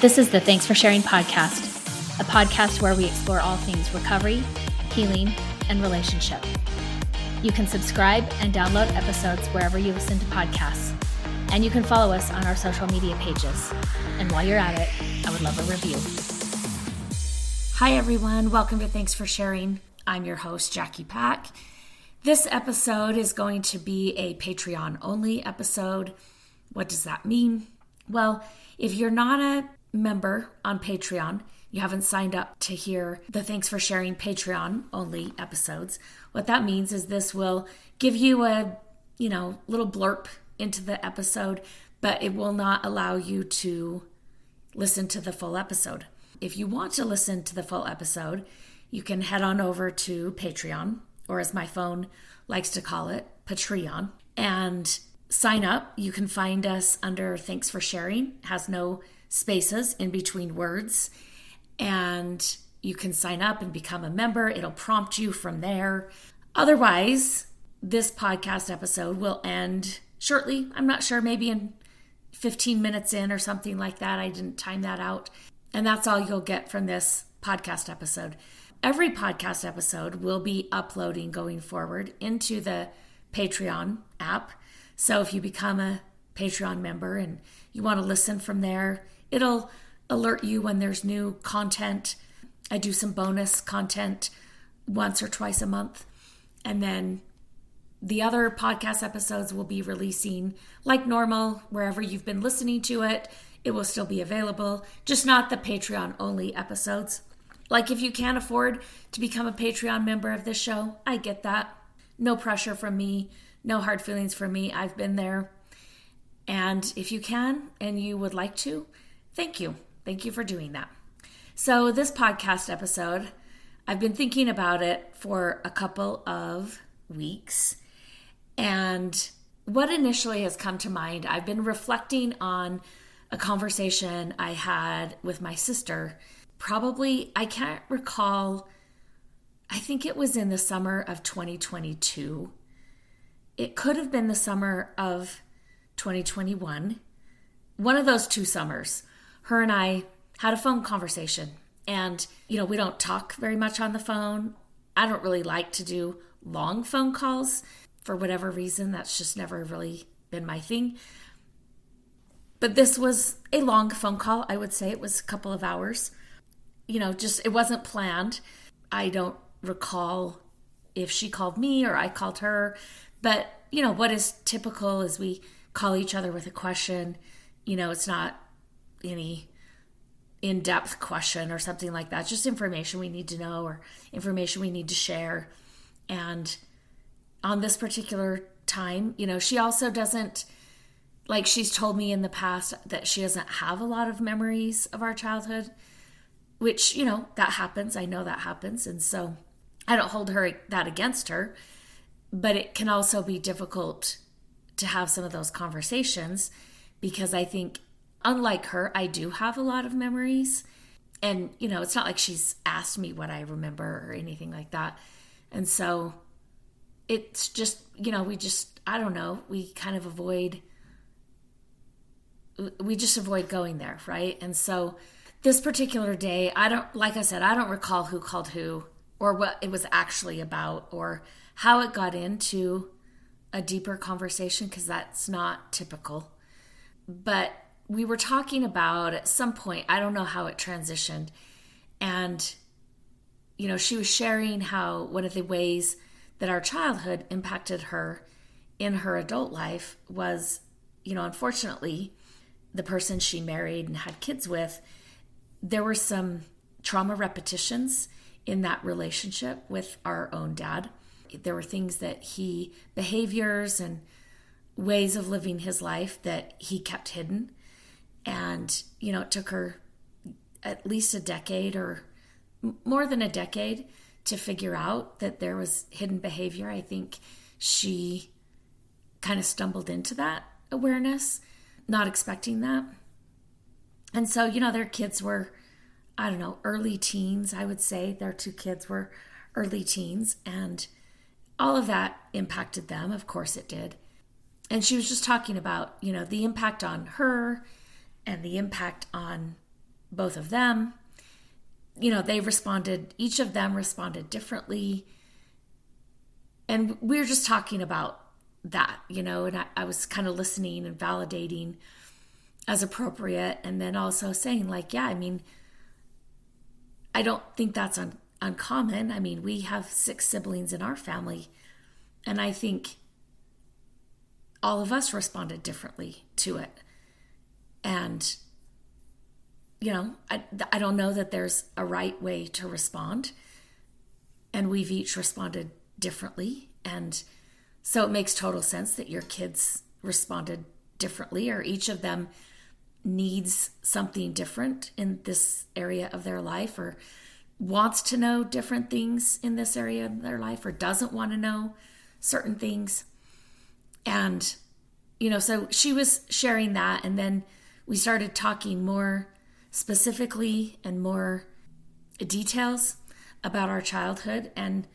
This is the Thanks for Sharing podcast, a podcast where we explore all things recovery, healing, and relationship. You can subscribe and download episodes wherever you listen to podcasts, and you can follow us on our social media pages. And while you're at it, I would love a review. Hi, everyone. Welcome to Thanks for Sharing. I'm your host, Jackie Pack. This episode is going to be a Patreon only episode. What does that mean? Well, if you're not a member on Patreon, you haven't signed up to hear the Thanks for Sharing Patreon only episodes. What that means is this will give you a, you know, little blurb into the episode, but it will not allow you to listen to the full episode. If you want to listen to the full episode, you can head on over to Patreon, or as my phone likes to call it, Patreon, and sign up. You can find us under Thanks for Sharing. Has no spaces in between words. And you can sign up and become a member. It'll prompt you from there. Otherwise, this podcast episode will end shortly. I'm not sure, maybe in 15 minutes in or something like that. I didn't time that out. And that's all you'll get from this podcast episode. Every podcast episode will be uploading going forward into the Patreon app. So if you become a Patreon member and you want to listen from there, It'll alert you when there's new content. I do some bonus content once or twice a month. And then the other podcast episodes will be releasing like normal, wherever you've been listening to it. It will still be available, just not the Patreon only episodes. Like if you can't afford to become a Patreon member of this show, I get that. No pressure from me, no hard feelings from me. I've been there. And if you can and you would like to, Thank you. Thank you for doing that. So, this podcast episode, I've been thinking about it for a couple of weeks. And what initially has come to mind, I've been reflecting on a conversation I had with my sister. Probably, I can't recall, I think it was in the summer of 2022. It could have been the summer of 2021. One of those two summers her and I had a phone conversation. And, you know, we don't talk very much on the phone. I don't really like to do long phone calls for whatever reason. That's just never really been my thing. But this was a long phone call. I would say it was a couple of hours. You know, just it wasn't planned. I don't recall if she called me or I called her. But, you know, what is typical is we call each other with a question. You know, it's not any in depth question or something like that, just information we need to know or information we need to share. And on this particular time, you know, she also doesn't, like, she's told me in the past that she doesn't have a lot of memories of our childhood, which, you know, that happens. I know that happens. And so I don't hold her that against her, but it can also be difficult to have some of those conversations because I think unlike her, I do have a lot of memories. And, you know, it's not like she's asked me what I remember or anything like that. And so it's just, you know, we just, I don't know, we kind of avoid, we just avoid going there, right? And so this particular day, I don't, like I said, I don't recall who called who or what it was actually about or how it got into a deeper conversation because that's not typical. But we were talking about at some point, I don't know how it transitioned, and you know, she was sharing how one of the ways that our childhood impacted her in her adult life was, you know, unfortunately, the person she married and had kids with, there were some trauma repetitions in that relationship with our own dad. There were things that he, behaviors and ways of living his life that he kept hidden and, you know, it took her at least a decade or more than a decade to figure out that there was hidden behavior. I think she kind of stumbled into that awareness, not expecting that. And so, you know, their kids were, I don't know, early teens, I would say. Their two kids were early teens. And all of that impacted them. Of course it did. And she was just talking about, you know, the impact on her and the impact on both of them. You know, they responded, each of them responded differently. And we were just talking about that, you know, and I, I was kind of listening and validating as appropriate. And then also saying, like, yeah, I mean, I don't think that's un- uncommon. I mean, we have six siblings in our family. And I think all of us responded differently to it. And, you know, I, I don't know that there's a right way to respond. And we've each responded differently. And so it makes total sense that your kids responded differently, or each of them needs something different in this area of their life, or wants to know different things in this area of their life, or doesn't want to know certain things. And, you know, so she was sharing that. And then we started talking more specifically and more details about our childhood. And,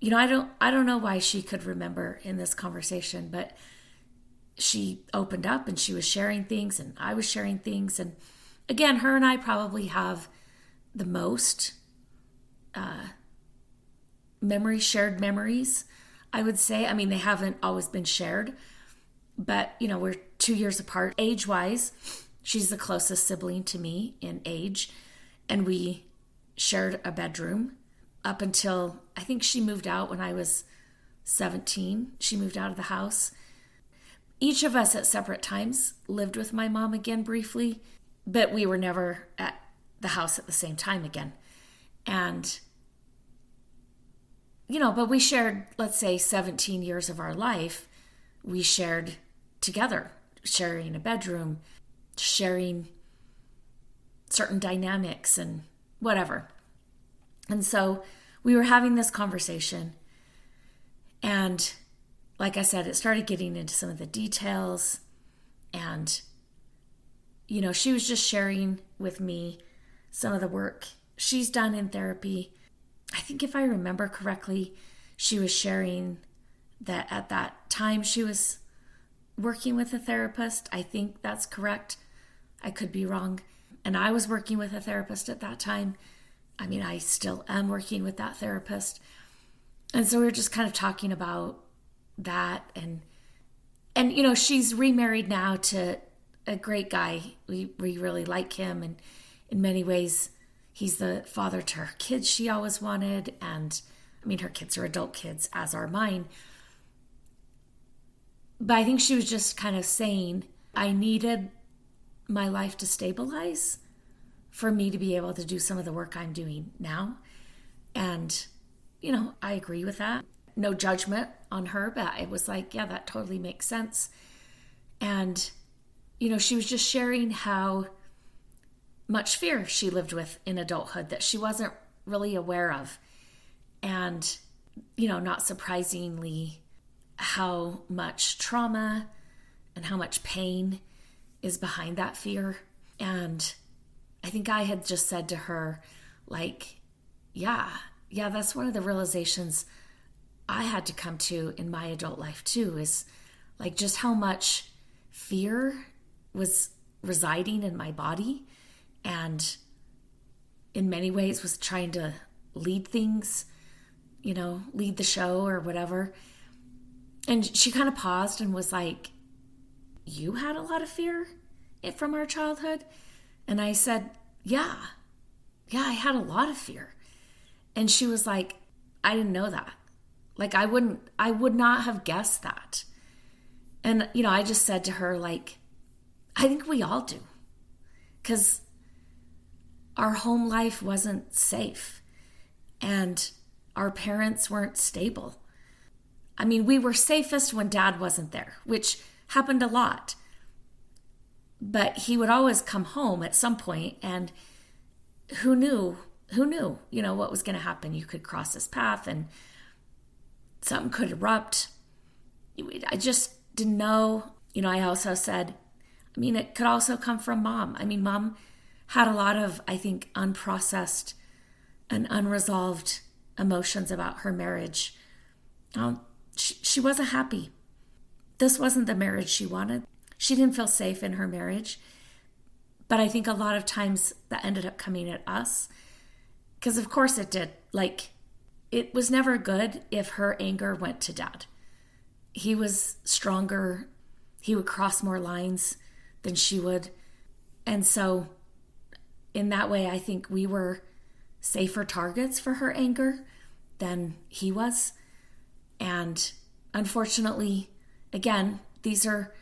you know, I don't, I don't know why she could remember in this conversation, but she opened up and she was sharing things and I was sharing things. And again, her and I probably have the most uh, memories, shared memories I would say. I mean, they haven't always been shared, but you know, we're two years apart age wise. She's the closest sibling to me in age, and we shared a bedroom up until I think she moved out when I was 17. She moved out of the house. Each of us at separate times lived with my mom again briefly, but we were never at the house at the same time again. And you know, but we shared, let's say, 17 years of our life. We shared together, sharing a bedroom, sharing certain dynamics and whatever. And so we were having this conversation. And like I said, it started getting into some of the details. And, you know, she was just sharing with me some of the work she's done in therapy I think if I remember correctly, she was sharing that at that time she was working with a therapist. I think that's correct. I could be wrong. And I was working with a therapist at that time. I mean, I still am working with that therapist. And so we were just kind of talking about that and and you know, she's remarried now to a great guy. We we really like him and in many ways He's the father to her kids she always wanted. And I mean, her kids are adult kids, as are mine. But I think she was just kind of saying, I needed my life to stabilize for me to be able to do some of the work I'm doing now. And, you know, I agree with that. No judgment on her, but it was like, yeah, that totally makes sense. And, you know, she was just sharing how much fear she lived with in adulthood that she wasn't really aware of. And, you know, not surprisingly, how much trauma and how much pain is behind that fear. And I think I had just said to her, like, yeah, yeah, that's one of the realizations I had to come to in my adult life too is like just how much fear was residing in my body and in many ways was trying to lead things, you know, lead the show or whatever. And she kind of paused and was like, You had a lot of fear from our childhood? And I said, Yeah, yeah, I had a lot of fear. And she was like, I didn't know that. Like, I wouldn't, I would not have guessed that. And, you know, I just said to her, like, I think we all do. Because our home life wasn't safe and our parents weren't stable. I mean, we were safest when dad wasn't there, which happened a lot. But he would always come home at some point and who knew, who knew, you know, what was going to happen? You could cross his path and something could erupt. I just didn't know. You know, I also said, I mean, it could also come from mom. I mean, mom had a lot of, I think, unprocessed and unresolved emotions about her marriage. Um, she, she wasn't happy. This wasn't the marriage she wanted. She didn't feel safe in her marriage. But I think a lot of times that ended up coming at us. Because, of course, it did. Like, it was never good if her anger went to dad. He was stronger, he would cross more lines than she would. And so, in that way, I think we were safer targets for her anger than he was. And unfortunately, again, these are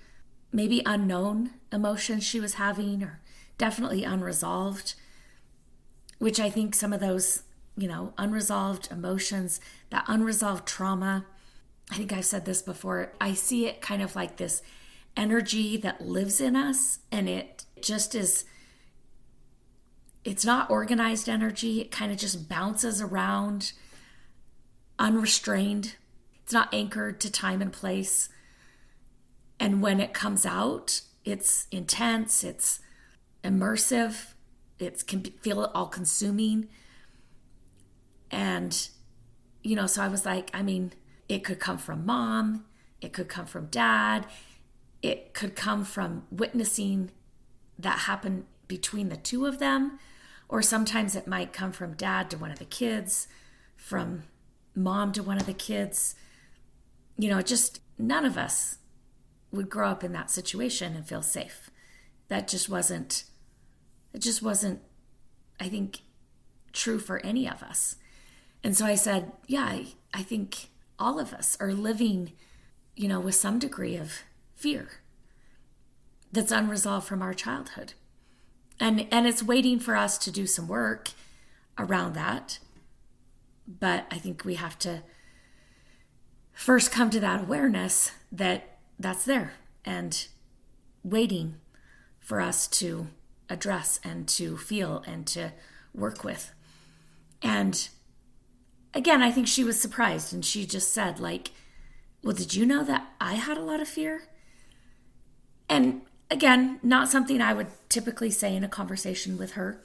maybe unknown emotions she was having or definitely unresolved, which I think some of those, you know, unresolved emotions, that unresolved trauma, I think I've said this before, I see it kind of like this energy that lives in us and it just is it's not organized energy. It kind of just bounces around unrestrained it's not anchored to time and place and when it comes out it's intense it's immersive it can feel all consuming and you know so i was like i mean it could come from mom it could come from dad it could come from witnessing that happen between the two of them, or sometimes it might come from dad to one of the kids, from mom to one of the kids. You know, just none of us would grow up in that situation and feel safe. That just wasn't, it just wasn't, I think, true for any of us. And so I said, yeah, I, I think all of us are living, you know, with some degree of fear that's unresolved from our childhood. And and it's waiting for us to do some work around that. But I think we have to first come to that awareness that that's there and waiting for us to address and to feel and to work with. And again, I think she was surprised and she just said like, "Well, did you know that I had a lot of fear?" And again, not something I would typically say in a conversation with her,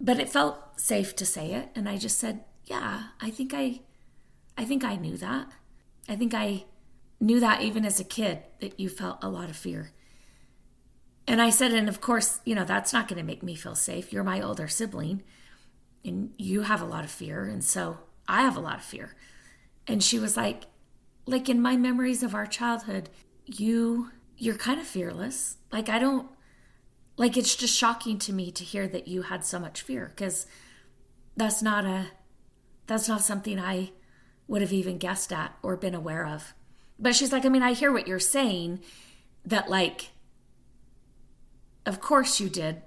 but it felt safe to say it and I just said, "Yeah, I think I I think I knew that. I think I knew that even as a kid that you felt a lot of fear." And I said, "And of course, you know, that's not going to make me feel safe. You're my older sibling and you have a lot of fear and so I have a lot of fear." And she was like, like in my memories of our childhood, you you're kind of fearless. Like, I don't, like, it's just shocking to me to hear that you had so much fear because that's not a, that's not something I would have even guessed at or been aware of. But she's like, I mean, I hear what you're saying that, like, of course you did.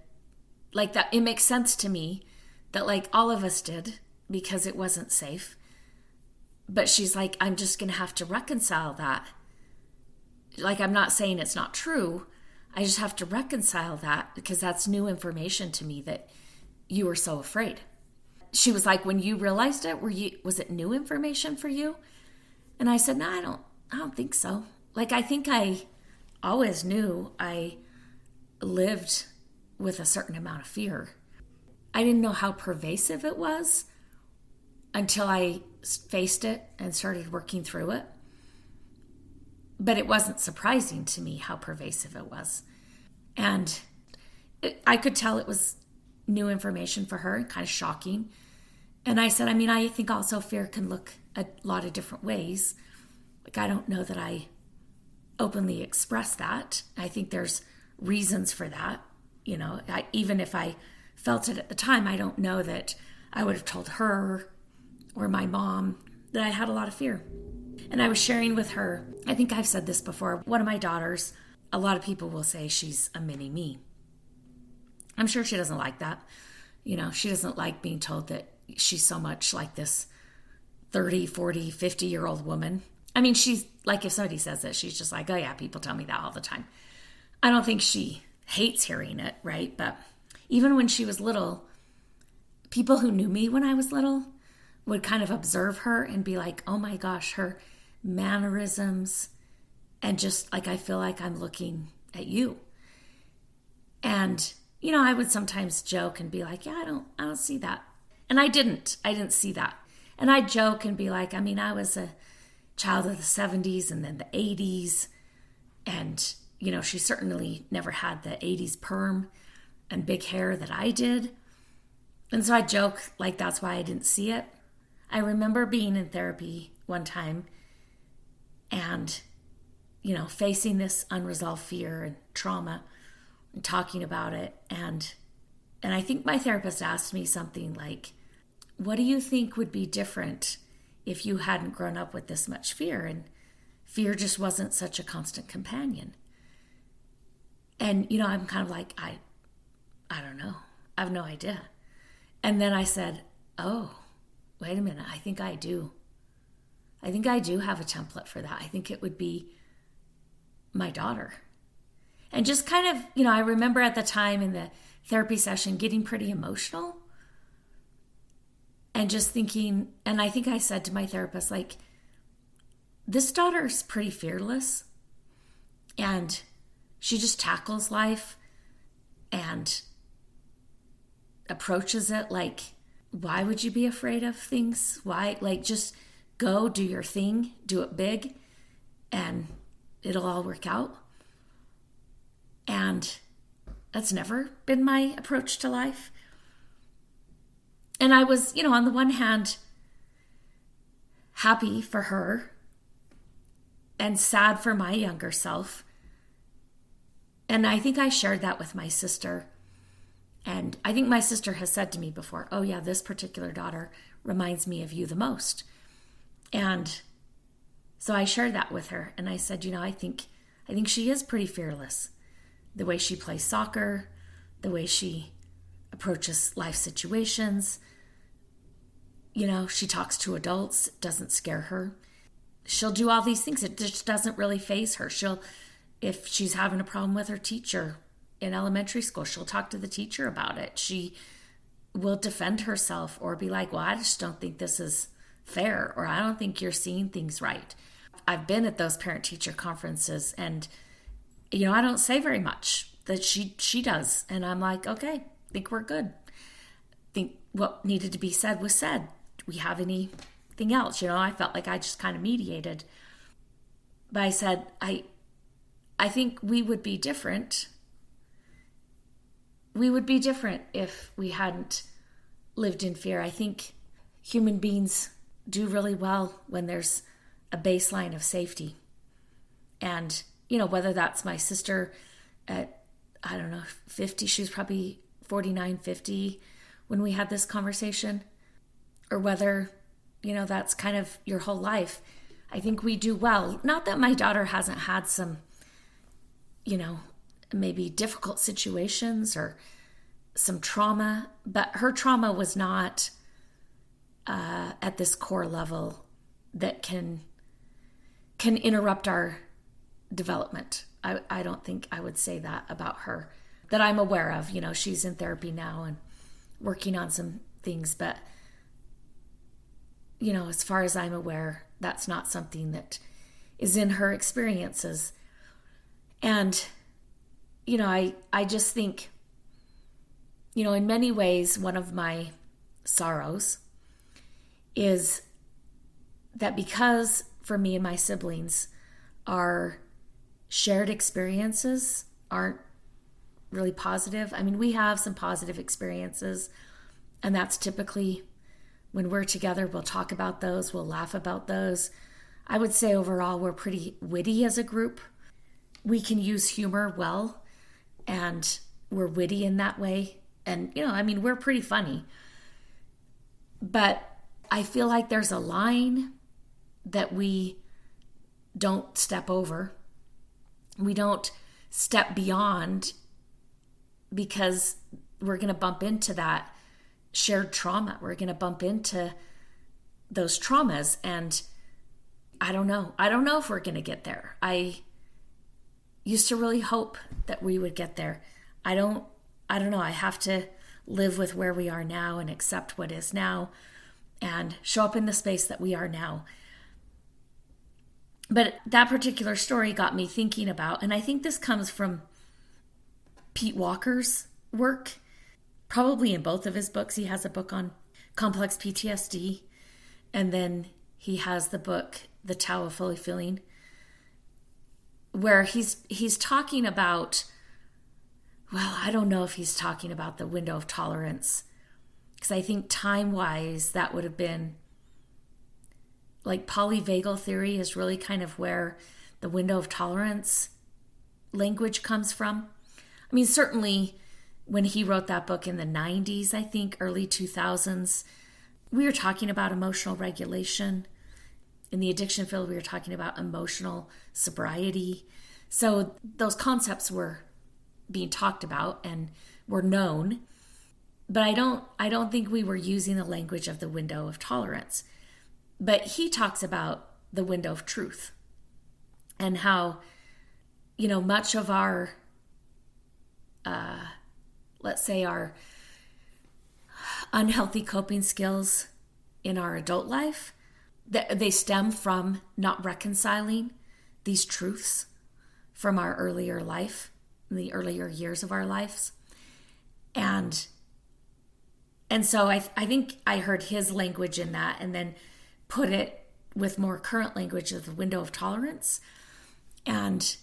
Like, that, it makes sense to me that, like, all of us did because it wasn't safe. But she's like, I'm just going to have to reconcile that like I'm not saying it's not true. I just have to reconcile that because that's new information to me that you were so afraid. She was like, when you realized it, were you was it new information for you? And I said, no, I don't I don't think so. Like I think I always knew I lived with a certain amount of fear. I didn't know how pervasive it was until I faced it and started working through it but it wasn't surprising to me how pervasive it was. And it, I could tell it was new information for her, kind of shocking. And I said, I mean, I think also fear can look a lot of different ways. Like, I don't know that I openly express that. I think there's reasons for that. You know, I, even if I felt it at the time, I don't know that I would have told her or my mom that I had a lot of fear. And I was sharing with her, I think I've said this before, one of my daughters, a lot of people will say she's a mini me. I'm sure she doesn't like that. You know, she doesn't like being told that she's so much like this 30, 40, 50 year old woman. I mean, she's like, if somebody says it, she's just like, oh yeah, people tell me that all the time. I don't think she hates hearing it, right? But even when she was little, people who knew me when I was little would kind of observe her and be like, oh my gosh, her mannerisms, and just like I feel like I'm looking at you. And you know, I would sometimes joke and be like, "Yeah, I don't I don't see that." And I didn't. I didn't see that. And I'd joke and be like, I mean, I was a child of the 70s and then the 80s and you know, she certainly never had the 80s perm and big hair that I did. And so I joke like that's why I didn't see it. I remember being in therapy one time and, you know, facing this unresolved fear and trauma talking about it. And, and I think my therapist asked me something like, What do you think would be different if you hadn't grown up with this much fear? And fear just wasn't such a constant companion. And, you know, I'm kind of like, I, I don't know. I have no idea. And then I said, Oh, wait a minute. I think I do. I think I do have a template for that. I think it would be my daughter. And just kind of, you know, I remember at the time in the therapy session getting pretty emotional and just thinking, and I think I said to my therapist, like, this daughter's pretty fearless and she just tackles life and approaches it like, why would you be afraid of things? Why? Like, just go do your thing, do it big, and it'll all work out. And that's never been my approach to life. And I was, you know, on the one hand, happy for her and sad for my younger self. And I think I shared that with my sister and I think my sister has said to me before, oh, yeah, this particular daughter reminds me of you the most. And so I shared that with her. And I said, you know, I think, I think she is pretty fearless. The way she plays soccer, the way she approaches life situations. You know, she talks to adults, doesn't scare her. She'll do all these things. It just doesn't really phase her. She'll, if she's having a problem with her teacher, in elementary school. She'll talk to the teacher about it. She will defend herself or be like, Well, I just don't think this is fair, or I don't think you're seeing things right. I've been at those parent teacher conferences and you know, I don't say very much that she she does. And I'm like, okay, think we're good. Think what needed to be said was said. Do we have anything else? You know, I felt like I just kind of mediated. But I said, I I think we would be different we would be different if we hadn't lived in fear. I think human beings do really well when there's a baseline of safety. And, you know, whether that's my sister at, I don't know, 50, she was probably 49, 50 when we had this conversation, or whether, you know, that's kind of your whole life. I think we do well. Not that my daughter hasn't had some, you know, maybe difficult situations or some trauma, but her trauma was not uh, at this core level that can can interrupt our development. I, I don't think I would say that about her that I'm aware of. You know, she's in therapy now and working on some things, but you know, as far as I'm aware, that's not something that is in her experiences. And you know, I, I just think, you know, in many ways, one of my sorrows is that because for me and my siblings, our shared experiences aren't really positive. I mean, we have some positive experiences, and that's typically when we're together, we'll talk about those, we'll laugh about those. I would say overall, we're pretty witty as a group. We can use humor well and we're witty in that way. And, you know, I mean, we're pretty funny. But I feel like there's a line that we don't step over. We don't step beyond because we're going to bump into that shared trauma. We're going to bump into those traumas. And I don't know. I don't know if we're going to get there. I used to really hope that we would get there. I don't I don't know, I have to live with where we are now and accept what is now and show up in the space that we are now. But that particular story got me thinking about and I think this comes from Pete Walker's work. Probably in both of his books. He has a book on complex PTSD and then he has the book The Tao of Fully Feeling where he's he's talking about well, I don't know if he's talking about the window of tolerance. Because I think time wise, that would have been like polyvagal theory is really kind of where the window of tolerance language comes from. I mean, certainly when he wrote that book in the 90s, I think, early 2000s, we were talking about emotional regulation. In the addiction field, we were talking about emotional sobriety. So those concepts were being talked about and were known. But I don't I don't think we were using the language of the window of tolerance. But he talks about the window of truth and how you know much of our uh let's say our unhealthy coping skills in our adult life that they stem from not reconciling these truths from our earlier life the earlier years of our lives. And and so I, I think i heard his language in that. And then put it with more current language of the window of tolerance and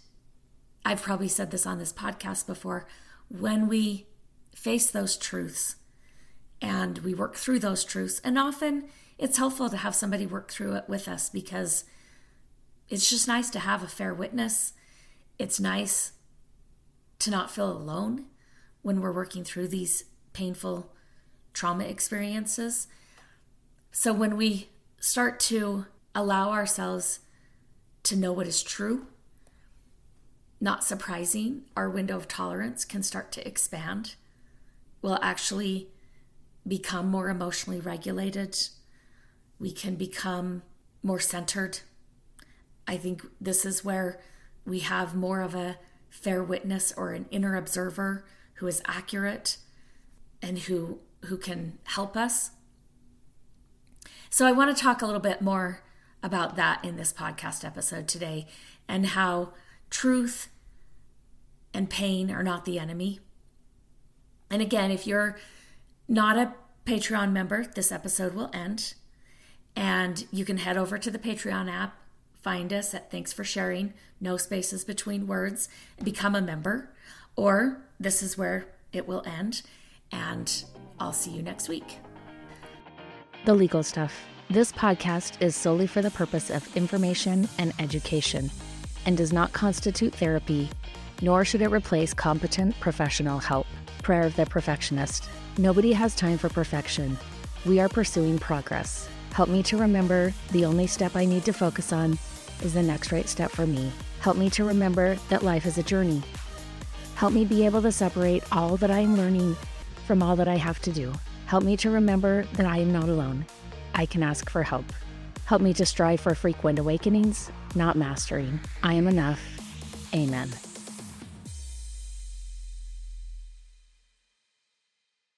i've probably said this on this podcast before when we face those truths and we work through those truths. And often it's helpful to have somebody work through it with us because it's just nice to have a fair witness. It's nice to not feel alone when we're working through these painful trauma experiences. So when we start to allow ourselves to know what is true, not surprising, our window of tolerance can start to expand. We'll actually become more emotionally regulated. We can become more centered. I think this is where we have more of a fair witness or an inner observer who is accurate and who who can help us. So I want to talk a little bit more about that in this podcast episode today and how truth and pain are not the enemy. And again, if you're not a Patreon member, this episode will end. And you can head over to the Patreon app, find us at Thanks for Sharing, no spaces between words, become a member. Or this is where it will end. And I'll see you next week. The legal stuff. This podcast is solely for the purpose of information and education and does not constitute therapy, nor should it replace competent professional help. Prayer of the Perfectionist. Nobody has time for perfection. We are pursuing progress. Help me to remember the only step I need to focus on is the next right step for me. Help me to remember that life is a journey. Help me be able to separate all that I am learning from all that I have to do. Help me to remember that I am not alone. I can ask for help. Help me to strive for frequent awakenings, not mastering. I am enough. Amen.